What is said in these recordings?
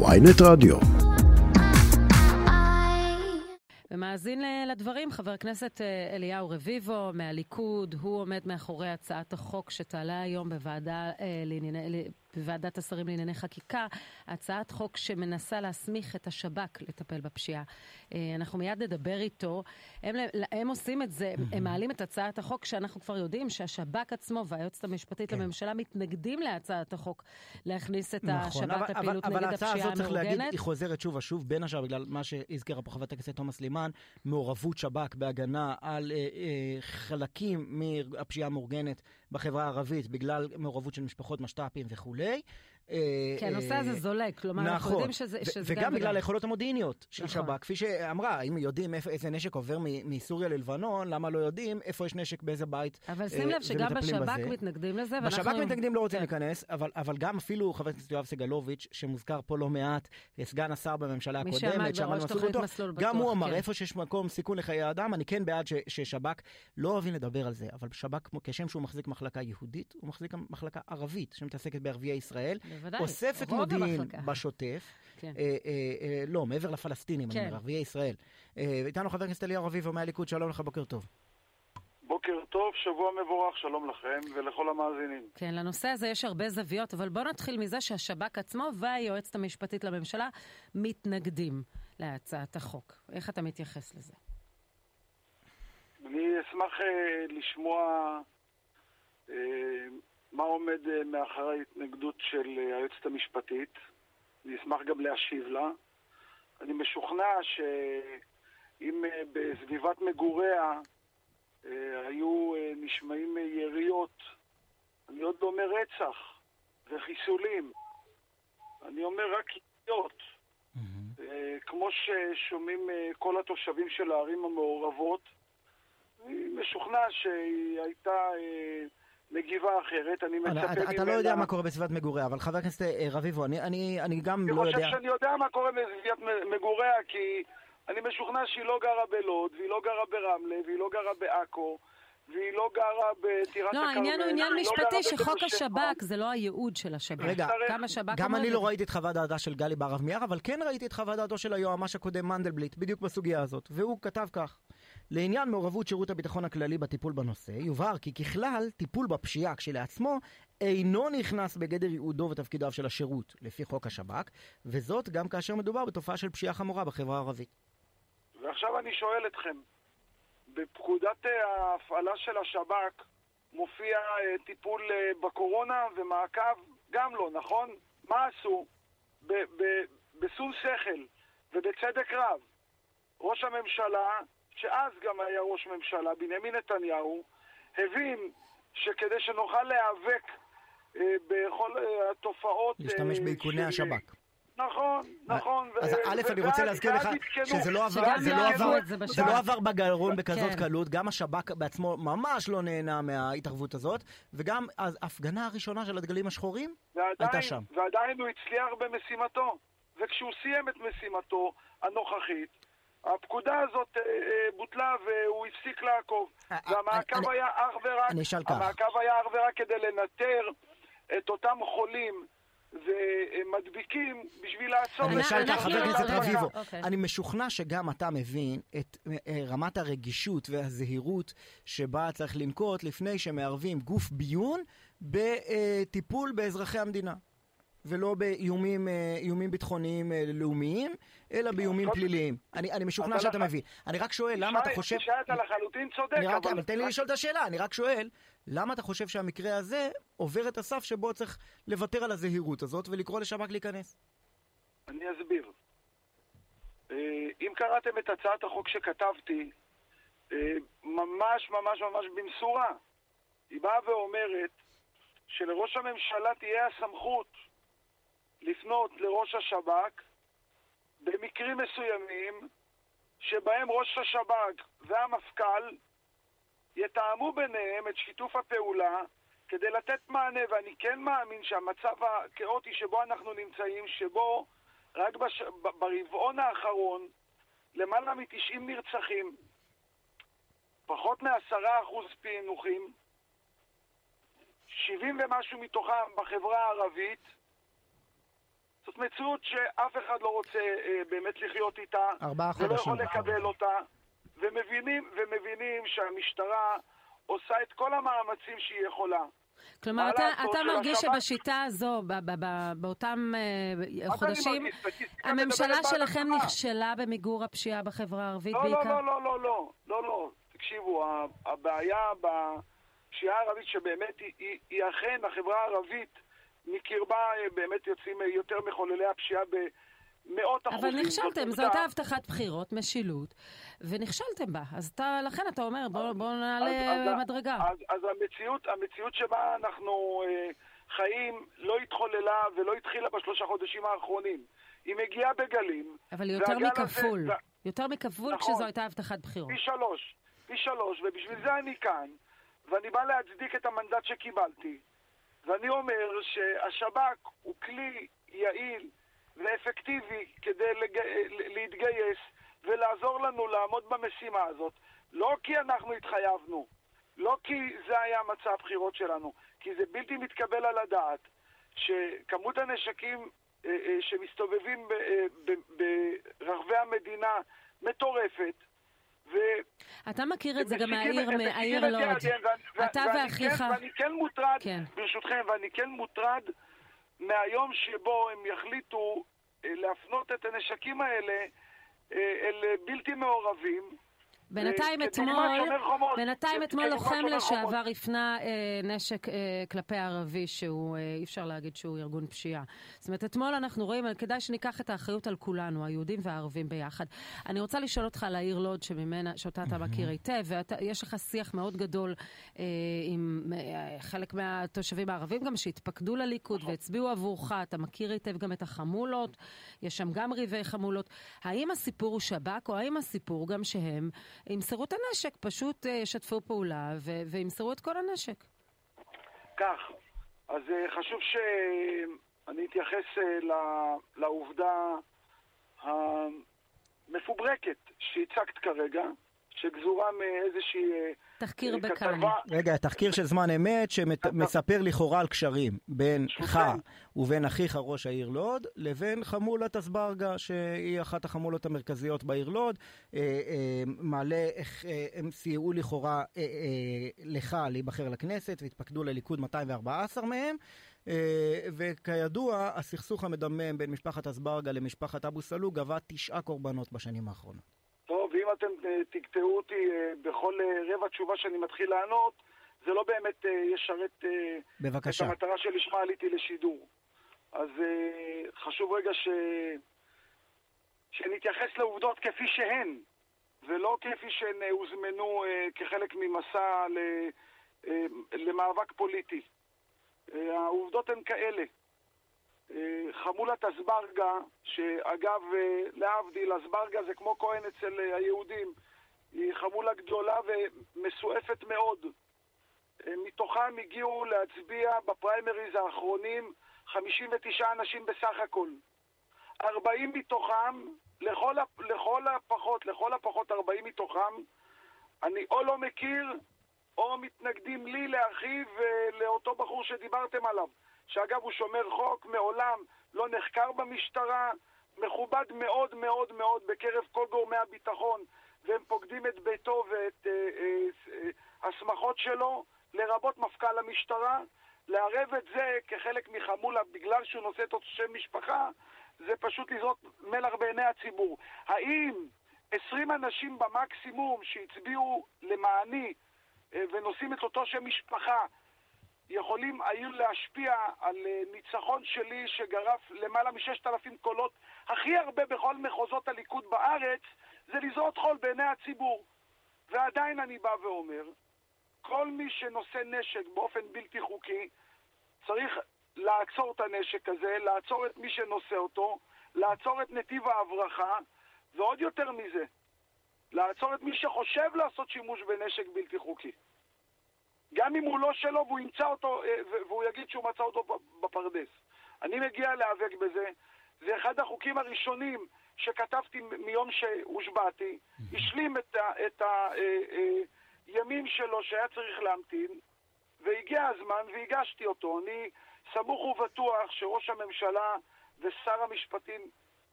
ויינט רדיו. ומאזין לדברים, חבר הכנסת אה, אליהו רביבו מהליכוד, הוא עומד מאחורי הצעת החוק שתעלה היום בוועדה אה, לענייני, בוועדת השרים לענייני חקיקה, הצעת חוק שמנסה להסמיך את השב"כ לטפל בפשיעה. אה, אנחנו מיד נדבר איתו. הם, הם עושים את זה, הם מעלים את הצעת החוק שאנחנו כבר יודעים שהשב"כ עצמו והיועצת המשפטית כן. לממשלה מתנגדים להצעת החוק להכניס את נכון, השב"כ לפעילות נגד הפשיעה המאורגנת. אבל ההצעה הזאת צריך להגיד, היא חוזרת שוב ושוב, בין השאר בגלל מה שהזכירה פה חברת הכנסת תומא סלימאן, מעורבות שב"כ בהגנה על אה, אה, חלקים מהפשיעה המאורגנת בחברה הערבית, בגלל מעורבות של משפחות משת"פים וכולי. אה, כי הנושא הזה אה, זולג, כלומר, נכון. אנחנו יודעים שזה, שזה וגם בגלל היכולות המודיעיניות של נכון. שב"כ. כפי שאמרה, אם יודעים איזה נשק עובר מסוריה ללבנון, למה לא יודעים איפה יש נשק באיזה בית אבל שים לב שגם בשב"כ מתנגדים לזה, ואנחנו... בשב"כ מתנגדים לא רוצים כן. להיכנס, אבל, אבל גם אפילו חבר הכנסת יואב סגלוביץ', שמוזכר פה לא מעט, סגן השר בממשלה הקודמת, שעמד בראש תוכנית מסלול בטוח. גם הוא אמר, כן. איפה שיש מקום סיכון לחיי אדם, אני כן בעד ששב"כ, לא אוהבים לדבר על זה, אבל שב"כ, כשם שהוא מחזיק מחלקה יהודית, הוא מחזיק מחלקה ערבית, שמתעסקת בערביי ישראל. בוודאי. אוספת מודיעין בשוטף. כן. אה, אה, אה, לא, מעבר לפלסטינים, כן. אני אומר, ערביי ישראל. אה, איתנו חבר הכנסת אליהו רביבו מהליכוד, שלום לך, בוקר טוב. בוקר טוב, שבוע מבורך, שלום לכם ולכל המאזינים. כן, לנושא הזה יש הרבה זוויות, אבל בואו נתחיל מזה שהשב"כ עצמו והיועצת המשפטית לממשלה מתנגדים להצעת החוק. איך אתה מתייחס לזה? אני אשמח uh, לשמוע uh, מה עומד uh, מאחורי ההתנגדות של uh, היועצת המשפטית. אני אשמח גם להשיב לה. אני משוכנע שאם uh, בסביבת מגוריה היו נשמעים יריות, אני עוד לא אומר רצח וחיסולים, אני אומר רק יריות. Mm-hmm. כמו ששומעים כל התושבים של הערים המעורבות, אני משוכנע שהיא הייתה אה, מגיבה אחרת, אני מצפה ממנה... אתה לא יודע מה קורה בסביבת מגוריה, אבל חבר הכנסת אה, רביבו, אני גם לא יודע... אני חושב שאני יודע מה קורה בסביבת מגוריה, כי אני משוכנע שהיא לא גרה בלוד, והיא לא גרה ברמלה, והיא לא גרה בעכו. והיא לא גרה בטירת הכרמל. לא, העניין הוא עניין לא משפטי שחוק השב"כ זה לא הייעוד של השב"כ. רגע, גם אני לא ראיתי את חוות דעתה של גלי בהרב מיאר, אבל כן ראיתי את חוות דעתו של היועמ"ש הקודם מנדלבליט, בדיוק בסוגיה הזאת, והוא כתב כך: לעניין מעורבות שירות הביטחון הכללי בטיפול בנושא, יובהר כי ככלל, טיפול בפשיעה כשלעצמו אינו נכנס בגדר ייעודו ותפקידיו של השירות, לפי חוק השב"כ, וזאת גם כאשר מדובר בתופעה של פשיעה חמורה בחברה הערבית. ועכשיו אני שואל אתכם, בפקודת אה, ההפעלה של השב"כ מופיע אה, טיפול אה, בקורונה ומעקב? גם לא, נכון? מה עשו? בשום שכל ובצדק רב. ראש הממשלה שאז גם היה ראש ממשלה, בנימין נתניהו, הבין שכדי שנוכל להיאבק אה, בכל אה, התופעות... להשתמש אה, באיכוני של... השב"כ. נכון, נכון. אז א', אני רוצה להזכיר לך שזה לא עבר, זה לא עבר, זה לא עבר בגרון בכזאת כן. קלות, גם השב"כ בעצמו ממש לא נהנה מההתערבות הזאת, וגם ההפגנה הראשונה של הדגלים השחורים הייתה שם. ועדיין הוא הצליח במשימתו, וכשהוא סיים את משימתו הנוכחית, הפקודה הזאת אה, אה, בוטלה והוא הפסיק לעקוב. אה, והמעקב היה אך ורק... אני אשאל כך. המעקב היה אך ורק כדי לנטר את אותם חולים ומדביקים בשביל לעצור... אני אשאל כך, חבר הכנסת רביבו, אוקיי. אני משוכנע שגם אתה מבין את רמת הרגישות והזהירות שבה צריך לנקוט לפני שמערבים גוף ביון בטיפול באזרחי המדינה. ולא באיומים אה, ביטחוניים אה, לאומיים, אלא באיומים פליליים. אני משוכנע שאתה מבין. אני רק שואל, למה אתה חושב... אתה לחלוטין צודק, אבל תן לי לשאול את השאלה, אני רק שואל, למה אתה חושב שהמקרה הזה עובר את הסף שבו צריך לוותר על הזהירות הזאת ולקרוא לשב"כ להיכנס? אני אסביר. אה, אם קראתם את הצעת החוק שכתבתי, ממש ממש ממש במשורה, היא באה ואומרת שלראש הממשלה תהיה הסמכות לפנות לראש השב"כ במקרים מסוימים שבהם ראש השב"כ והמפכ"ל יתאמו ביניהם את שיתוף הפעולה כדי לתת מענה, ואני כן מאמין שהמצב הכאוטי שבו אנחנו נמצאים, שבו רק בש... ברבעון האחרון למעלה מ-90 נרצחים, פחות מעשרה אחוז פענוחים, 70 ומשהו מתוכם בחברה הערבית, זאת מציאות שאף אחד לא רוצה אה, באמת לחיות איתה. ארבעה ולא חודשים. יכול לקבל אותה. ומבינים, ומבינים שהמשטרה עושה את כל המאמצים שהיא יכולה. כלומר, אתה, אתה מרגיש שלשב"כ- שבשיטה הזו, ב- ב- ב- באותם אה, אני חודשים, מרגיש? הממשלה שלכם. נכשלה במיגור הפשיעה בחברה הערבית לא, לא, בעיקר? לא, לא, לא, לא, לא, לא. תקשיבו, הבעיה בפשיעה הערבית שבאמת היא, היא, היא אכן החברה הערבית מקרבה אה, באמת יוצאים אה, יותר מחוללי הפשיעה במאות אחוזים. אבל נכשלתם, זאת זו הייתה. הבטחת בחירות, משילות, ונכשלתם בה. אז אתה, לכן אתה אומר, בוא, בוא נעלה אז- מדרגה. אז, אז המציאות, המציאות שבה אנחנו אה, חיים לא התחוללה ולא התחילה בשלושה חודשים האחרונים. היא מגיעה בגלים. אבל יותר הזה- מכפול. וה- יותר מכפול נכון. כשזו הייתה הבטחת בחירות. פי שלוש, פי שלוש, ובשביל זה אני כאן, ואני בא להצדיק את המנדט שקיבלתי, ואני אומר שהשב"כ הוא כלי יעיל ואפקטיבי כדי לג... להתגייס ולעזור לנו לעמוד במשימה הזאת, לא כי אנחנו התחייבנו, לא כי זה היה מצע הבחירות שלנו, כי זה בלתי מתקבל על הדעת שכמות הנשקים אה, אה, שמסתובבים אה, ברחבי המדינה מטורפת, ו... אתה מכיר את זה גם מהעיר, מהעיר לוד. אתה ואני ואחיך. כן- ואני כן מוטרד, כן. ברשותכם, ואני כן מוטרד מהיום שבו הם יחליטו אה, להפנות את הנשקים האלה אה, אל בלתי מעורבים. בינתיים אתמול. בינתיים אתמול לוחם לשעבר. הפנה אה, נשק אה, כלפי ערבי שהוא, אה, אי אפשר להגיד שהוא ארגון פשיעה. זאת אומרת, אתמול אנחנו רואים, כדאי שניקח את האחריות על כולנו, היהודים והערבים ביחד. אני רוצה לשאול אותך על העיר לוד, שממנה, שאותה אתה מכיר היטב, ויש לך שיח מאוד גדול עם חלק מהתושבים הערבים גם, שהתפקדו לליכוד והצביעו עבורך, אתה מכיר היטב גם את החמולות, יש שם גם ריבי חמולות. האם הסיפור הוא שב"כ, או האם הסיפור גם שהם ימסרו את הנשק, פשוט אה, ישתפו פעולה ו- וימסרו את כל הנשק? כך, אז אה, חשוב שאני אתייחס אה, לעובדה המפוברקת שהצגת כרגע, שגזורה מאיזושהי אה, תחקיר אה, בכאן. רגע, תחקיר של זמן אמת שמספר לכאורה על קשרים בינך. ובין אחיך ראש העיר לוד לבין חמולת אסברגה שהיא אחת החמולות המרכזיות בעיר לוד. אה, מעלה איך הם סייעו לכאורה לך להיבחר לכנסת והתפקדו לליכוד 214 מהם. אה, וכידוע, הסכסוך המדמם בין משפחת אסברגה למשפחת אבו סלוג גבה תשעה קורבנות בשנים האחרונות. אתם אה, תקטעו אותי אה, בכל אה, רבע תשובה שאני מתחיל לענות, זה לא באמת ישרת אה, את בבקשה. המטרה שלשמה עליתי לשידור. אז חשוב רגע ש... שנתייחס לעובדות כפי שהן, ולא כפי שהן הוזמנו כחלק ממסע ל... למאבק פוליטי. העובדות הן כאלה. אה, חמולת אסברגה, שאגב, אה, להבדיל, אסברגה זה כמו כהן אצל אה, היהודים, היא חמולה גדולה ומסועפת מאוד. מתוכם הגיעו להצביע בפריימריז האחרונים 59 אנשים בסך הכל. 40 מתוכם, לכל, לכל הפחות, לכל הפחות 40 מתוכם, אני או לא מכיר, או מתנגדים לי, לאחיו ולאותו בחור שדיברתם עליו, שאגב הוא שומר חוק, מעולם לא נחקר במשטרה, מכובד מאוד מאוד מאוד בקרב כל גורמי הביטחון, והם פוקדים את ביתו ואת אה, אה, אה, השמחות שלו, לרבות מפכ"ל המשטרה. לערב את זה כחלק מחמולה בגלל שהוא נושא את אותו שם משפחה, זה פשוט לזרוק מלח בעיני הציבור. האם 20 אנשים במקסימום שהצביעו למעני אה, ונושאים את אותו שם משפחה יכולים היו להשפיע על אה, ניצחון שלי שגרף למעלה מששת אלפים קולות, הכי הרבה בכל מחוזות הליכוד בארץ, זה לזרות חול בעיני הציבור. ועדיין אני בא ואומר, כל מי שנושא נשק באופן בלתי חוקי, צריך לעצור את הנשק הזה, לעצור את מי שנושא אותו, לעצור את נתיב ההברחה, ועוד יותר מזה, לעצור את מי שחושב לעשות שימוש בנשק בלתי חוקי. גם אם הוא לא שלו והוא ימצא אותו, אה, והוא יגיד שהוא מצא אותו בפרדס. אני מגיע להיאבק בזה, זה אחד החוקים הראשונים שכתבתי מיום שהושבעתי, השלים את הימים שלו שהיה צריך להמתין, והגיע הזמן והגשתי אותו. אני סמוך ובטוח שראש הממשלה ושר המשפטים,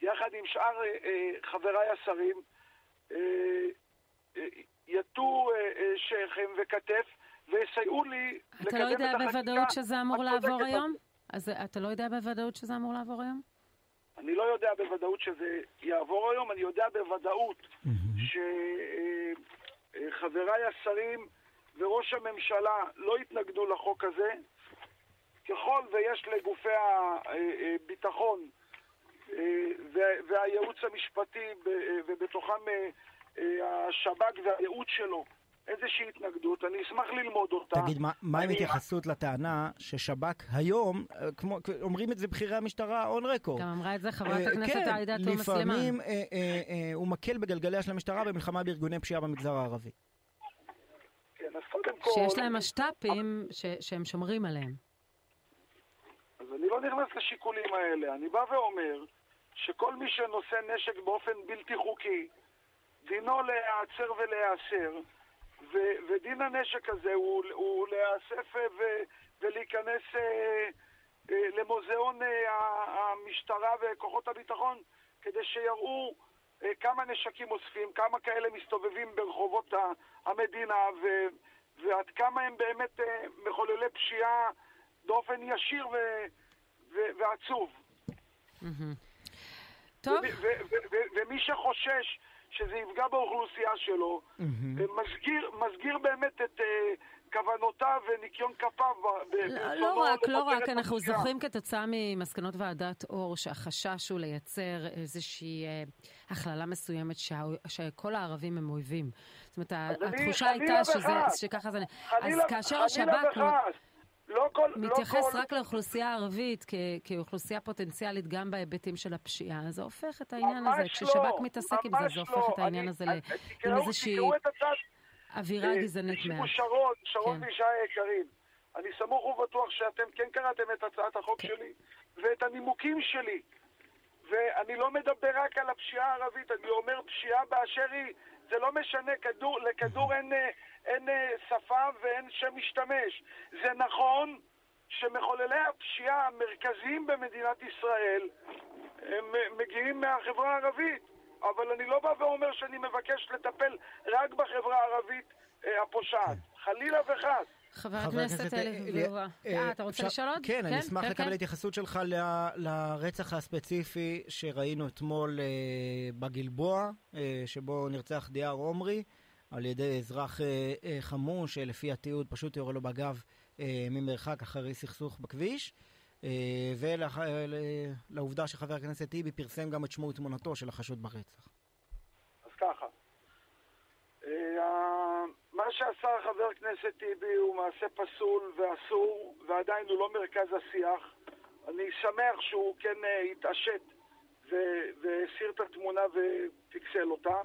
יחד עם שאר חבריי השרים, יטו שכם וכתף ויסייעו לי לקדם את החקיקה. אתה לא יודע בוודאות שזה אמור לעבור היום? אז אתה לא יודע בוודאות שזה אמור לעבור היום? אני לא יודע בוודאות שזה יעבור היום, אני יודע בוודאות שחבריי השרים וראש הממשלה לא יתנגדו לחוק הזה. ככל ויש לגופי הביטחון והייעוץ המשפטי ובתוכם השב"כ והייעוץ שלו איזושהי התנגדות, אני אשמח ללמוד אותה. תגיד, מה, מה עם התייחסות לטענה ששב"כ היום, אה, כמו, אומרים את זה בכירי המשטרה און רקורד. גם אמרה את זה חברת אה, הכנסת כן, עאידה תומא סלימאן. לפעמים אה, אה, אה, הוא מקל בגלגליה של המשטרה במלחמה בארגוני פשיעה במגזר הערבי. כן, אז קודם כל... שיש להם משת"פים שהם שומרים עליהם. אז אני לא נכנס לשיקולים האלה. אני בא ואומר שכל מי שנושא נשק באופן בלתי חוקי, דינו להיעצר ולהיאסר. ו- ודין הנשק הזה הוא, הוא להיאסף ו- ולהיכנס אה, אה, למוזיאון אה, המשטרה וכוחות הביטחון כדי שיראו אה, כמה נשקים אוספים, כמה כאלה מסתובבים ברחובות המדינה ו- ועד כמה הם באמת אה, מחוללי פשיעה באופן ישיר ו- ו- ועצוב. טוב. ומי שחושש שזה יפגע באוכלוסייה שלו, mm-hmm. מסגיר, מסגיר באמת את uh, כוונותיו וניקיון כפיו. לא, לא רק, לא רק, אנחנו זוכרים כתוצאה ממסקנות ועדת אור שהחשש הוא לייצר איזושהי uh, הכללה מסוימת שה, שכל הערבים הם אויבים. זאת אומרת, התחושה הייתה שזה, שככה זה... חלילה, אז כאשר השב"כ... לא כל, לא מתייחס לא כל... רק לאוכלוסייה הערבית כ- כאוכלוסייה פוטנציאלית גם בהיבטים של הפשיעה, זה הופך את העניין הזה, לא, כששב"כ מתעסק עם זה, זה הופך לא. את העניין אני, הזה עם איזושהי אווירה אה, גזענית מעט. שרון, שרון כן. וישי היקרים, אני סמוך ובטוח שאתם כן קראתם את הצעת החוק כן. שלי ואת הנימוקים שלי. ואני לא מדבר רק על הפשיעה הערבית, אני אומר פשיעה באשר היא, זה לא משנה, כדור, לכדור אין... אין אה, שפה ואין שם משתמש. זה נכון שמחוללי הפשיעה המרכזיים במדינת ישראל הם אה, מגיעים מהחברה הערבית, אבל אני לא בא ואומר שאני מבקש לטפל רק בחברה הערבית אה, הפושעת. חלילה וחס. חבר הכנסת אלי גלובה. אה, אתה רוצה לשאול עוד? כן, אני כן, אשמח כן, לקבל כן. התייחסות שלך לרצח הספציפי שראינו אתמול בגלבוע, שבו נרצח דיאר עומרי. על ידי אזרח אה, אה, חמוש, שלפי התיעוד פשוט יורה לו בגב אה, ממרחק אחרי סכסוך בכביש. אה, ולעובדה אה, שחבר הכנסת טיבי פרסם גם את שמו ותמונתו של החשוד ברצח. אז ככה, אה, מה שעשה חבר הכנסת טיבי הוא מעשה פסול ואסור, ועדיין הוא לא מרכז השיח. אני שמח שהוא כן אה, התעשת והסיר את התמונה ופיקסל אותה.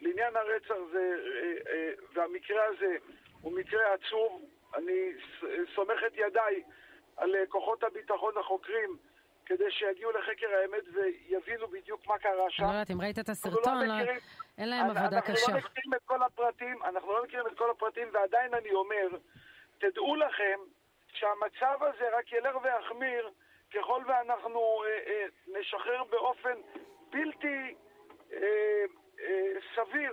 לעניין הרצח זה, אה, אה, והמקרה הזה הוא מקרה עצוב, אני סומך את ידיי על אה, כוחות הביטחון החוקרים כדי שיגיעו לחקר האמת ויבינו בדיוק מה קרה שם. אני לא יודעת, אם ראית את לא הסרטון, לא מכירים, אין להם עבודה קשה. אנחנו לא מכירים את כל הפרטים, אנחנו לא מכירים את כל הפרטים, ועדיין אני אומר, תדעו לכם שהמצב הזה רק ילך ויחמיר ככל ואנחנו אה, אה, נשחרר באופן בלתי... אה, סביר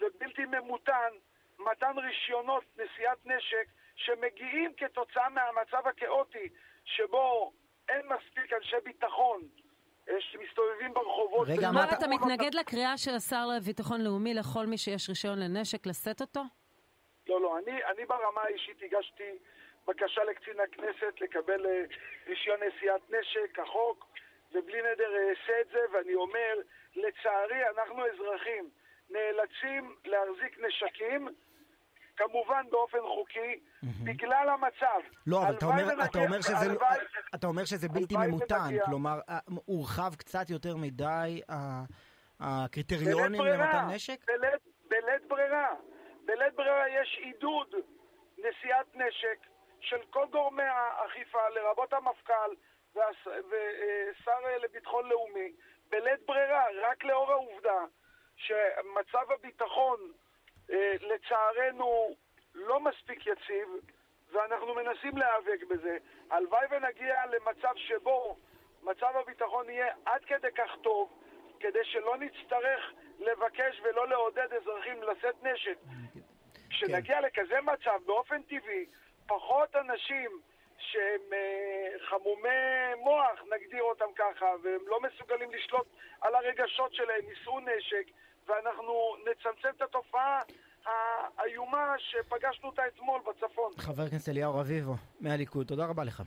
ובלתי ממותן מתן רישיונות נשיאת נשק שמגיעים כתוצאה מהמצב הכאוטי שבו אין מספיק אנשי ביטחון אה, שמסתובבים ברחובות. רגע, מה אתה מתנגד לקריאה של השר לביטחון לאומי לכל מי שיש רישיון לנשק לשאת אותו? לא, לא. אני, אני ברמה האישית הגשתי בקשה לקצין הכנסת לקבל אה, רישיון נשיאת נשק, החוק, ובלי נדר אעשה את זה, ואני אומר, לצערי אנחנו אזרחים נאלצים להחזיק נשקים, כמובן באופן חוקי, בגלל המצב. לא, אבל אתה אומר, אתה, אומר שזה, לא- אתה אומר שזה בלתי ממותן, כלומר, אה, הורחב קצת יותר מדי הקריטריונים למתן נשק? בלית, בלית ברירה. בלית ברירה יש עידוד נשיאת נשק של כל גורמי האכיפה, לרבות המפכ"ל ושר לביטחון לאומי, בלית ברירה, רק לאור העובדה שמצב הביטחון אה, לצערנו לא מספיק יציב, ואנחנו מנסים להיאבק בזה. הלוואי ונגיע למצב שבו מצב הביטחון יהיה עד כדי כך טוב, כדי שלא נצטרך לבקש ולא לעודד אזרחים לשאת נשק. כשנגיע כן. לכזה מצב, באופן טבעי, פחות אנשים שהם uh, חמומי מוח, נגדיר אותם ככה, והם לא מסוגלים לשלוט על הרגשות שלהם, יישאו נשק, ואנחנו נצמצם את התופעה האיומה שפגשנו אותה אתמול בצפון. חבר הכנסת אליהו רביבו, מהליכוד, תודה רבה לך.